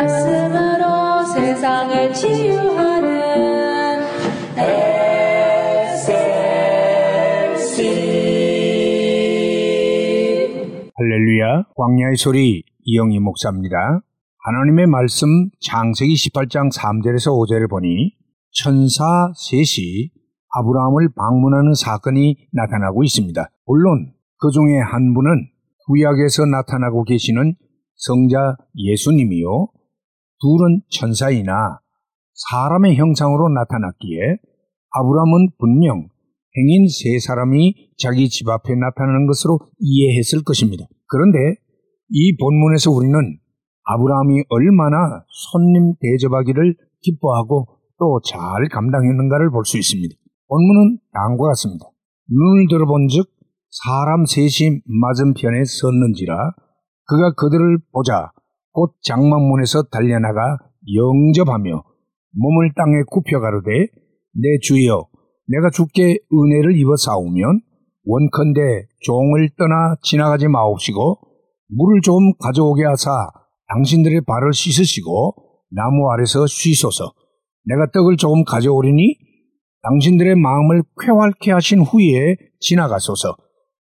말씀으로 세상을 치유하는 SLC 할렐루야 광야의 소리 이영희 목사입니다. 하나님의 말씀 창세기 18장 3절에서 5절을 보니 천사 셋이 아브라함을 방문하는 사건이 나타나고 있습니다. 물론 그 중에 한 분은 구약에서 나타나고 계시는 성자 예수님이요. 둘은 천사이나 사람의 형상으로 나타났기에 아브라함은 분명 행인 세 사람이 자기 집 앞에 나타나는 것으로 이해했을 것입니다. 그런데 이 본문에서 우리는 아브라함이 얼마나 손님 대접하기를 기뻐하고 또 잘 감당했는가를 볼 수 있습니다. 본문은 다음과 같습니다. 눈을 들어본 즉 사람 셋이 맞은편에 섰는지라 그가 그들을 보자 곧 장막문에서 달려나가 영접하며 몸을 땅에 굽혀 가로되 내 주여 내가 주께 은혜를 입어 싸우면 원컨대 종을 떠나 지나가지 마옵시고 물을 좀 가져오게 하사 당신들의 발을 씻으시고 나무 아래서 쉬소서 내가 떡을 조금 가져오리니 당신들의 마음을 쾌활케 하신 후에 지나가소서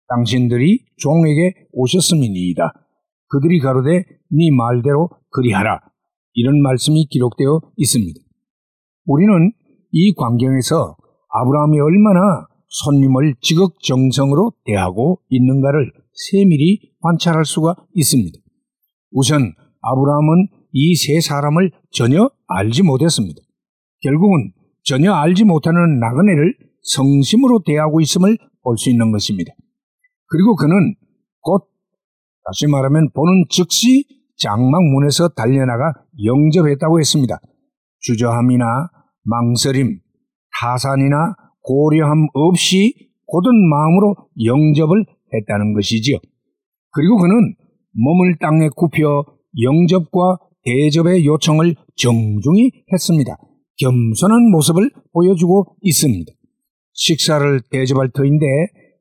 당신들이 종에게 오셨음이니이다. 그들이 가로되 네 말대로 그리하라. 이런 말씀이 기록되어 있습니다. 우리는 이 광경에서 아브라함이 얼마나 손님을 지극정성으로 대하고 있는가를 세밀히 관찰할 수가 있습니다. 우선 아브라함은 이 세 사람을 전혀 알지 못했습니다. 결국은 전혀 알지 못하는 나그네를 성심으로 대하고 있음을 볼 수 있는 것입니다. 그리고 그는 곧 다시 말하면 보는 즉시 장막문에서 달려나가 영접했다고 했습니다. 주저함이나 망설임, 타산이나 고려함 없이 고든 마음으로 영접을 했다는 것이지요. 그리고 그는 몸을 땅에 굽혀 영접과 대접의 요청을 정중히 했습니다. 겸손한 모습을 보여주고 있습니다. 식사를 대접할 터인데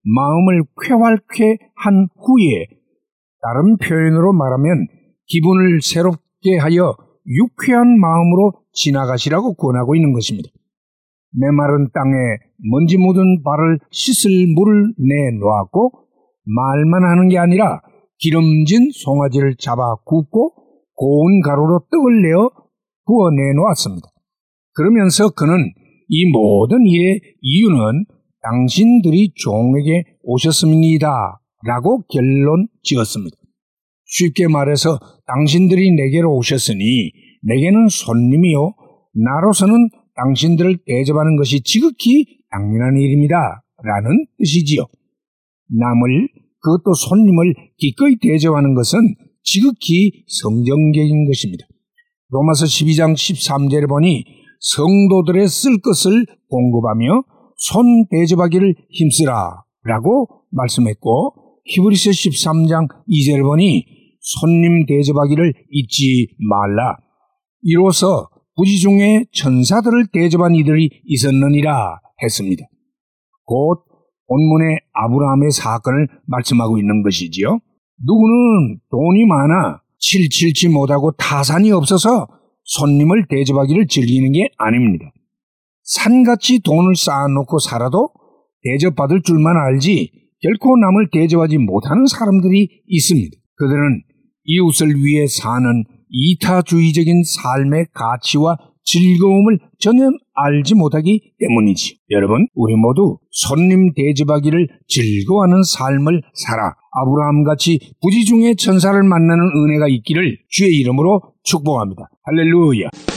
마음을 쾌활케 한 후에 다른 표현으로 말하면 기분을 새롭게 하여 유쾌한 마음으로 지나가시라고 권하고 있는 것입니다. 메마른 땅에 먼지 묻은 발을 씻을 물을 내놓았고 말만 하는 게 아니라 기름진 송아지를 잡아 굽고 고운 가루로 떡을 내어 구워 내놓았습니다. 그러면서 그는 이 모든 일의 이유는 당신들이 종에게 오셨습니다. 라고 결론 지었습니다. 쉽게 말해서 당신들이 내게로 오셨으니 내게는 손님이요. 나로서는 당신들을 대접하는 것이 지극히 당연한 일입니다. 라는 뜻이지요. 남을 그것도 손님을 기꺼이 대접하는 것은 지극히 성경적인 것입니다. 로마서 12장 13절에 보니 성도들의 쓸 것을 공급하며 손 대접하기를 힘쓰라 라고 말씀했고 히브리서 13장 2절을 보니 손님 대접하기를 잊지 말라. 이로써 부지 중에 천사들을 대접한 이들이 있었느니라 했습니다. 곧 본문의 아브라함의 사건을 말씀하고 있는 것이지요. 누구는 돈이 많아 칠칠치 못하고 타산이 없어서 손님을 대접하기를 즐기는 게 아닙니다. 산같이 돈을 쌓아놓고 살아도 대접받을 줄만 알지 결코 남을 대접하지 못하는 사람들이 있습니다. 그들은 이웃을 위해 사는 이타주의적인 삶의 가치와 즐거움을 전혀 알지 못하기 때문이지. 여러분, 우리 모두 손님 대접하기를 즐거워하는 삶을 살아 아브라함 같이 부지 중에 천사를 만나는 은혜가 있기를 주의 이름으로 축복합니다. 할렐루야.